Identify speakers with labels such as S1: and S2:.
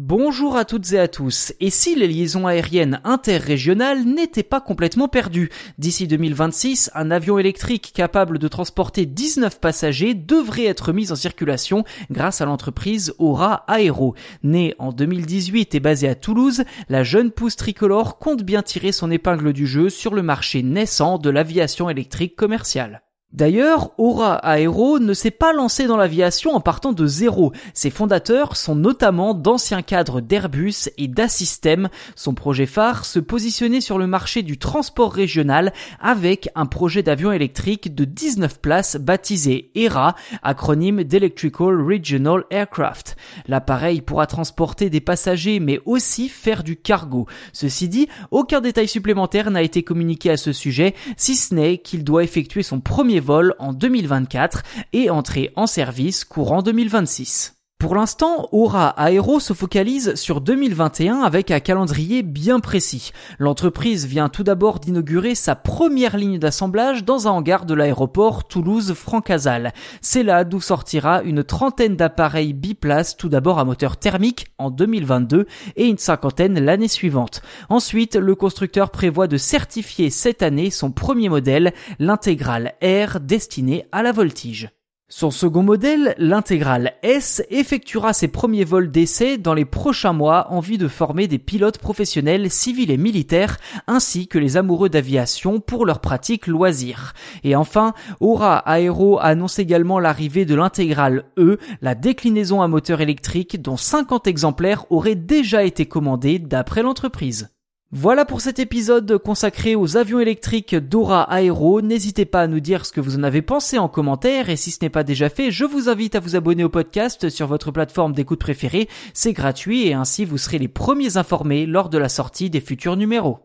S1: Bonjour à toutes et à tous. Et si les liaisons aériennes interrégionales n'étaient pas complètement perdues? D'ici 2026, un avion électrique capable de transporter 19 passagers devrait être mis en circulation grâce à l'entreprise Aura Aero. Née en 2018 et basée à Toulouse, la jeune pousse tricolore compte bien tirer son épingle du jeu sur le marché naissant de l'aviation électrique commerciale. D'ailleurs, Aura Aero ne s'est pas lancé dans l'aviation en partant de zéro. Ses fondateurs sont notamment d'anciens cadres d'Airbus et d'Assystem. Son projet phare se positionnait sur le marché du transport régional avec un projet d'avion électrique de 19 places baptisé ERA, acronyme d'Electrical Regional Aircraft. L'appareil pourra transporter des passagers mais aussi faire du cargo. Ceci dit, aucun détail supplémentaire n'a été communiqué à ce sujet, si ce n'est qu'il doit effectuer son premier vol en 2024 et entrer en service courant 2026. Pour l'instant, Aura Aero se focalise sur 2021 avec un calendrier bien précis. L'entreprise vient tout d'abord d'inaugurer sa première ligne d'assemblage dans un hangar de l'aéroport Toulouse-Francazal. C'est là d'où sortira une trentaine d'appareils biplaces tout d'abord à moteur thermique en 2022 et une cinquantaine l'année suivante. Ensuite, le constructeur prévoit de certifier cette année son premier modèle, l'intégral R destiné à la voltige. Son second modèle, l'Intégral S, effectuera ses premiers vols d'essai dans les prochains mois en vue de former des pilotes professionnels civils et militaires ainsi que les amoureux d'aviation pour leurs pratiques loisirs. Et enfin, Aura Aero annonce également l'arrivée de l'Intégral E, la déclinaison à moteur électrique dont 50 exemplaires auraient déjà été commandés d'après l'entreprise. Voilà pour cet épisode consacré aux avions électriques d'Aura Aero. N'hésitez pas à nous dire ce que vous en avez pensé en commentaire et si ce n'est pas déjà fait, je vous invite à vous abonner au podcast sur votre plateforme d'écoute préférée. C'est gratuit et ainsi vous serez les premiers informés lors de la sortie des futurs numéros.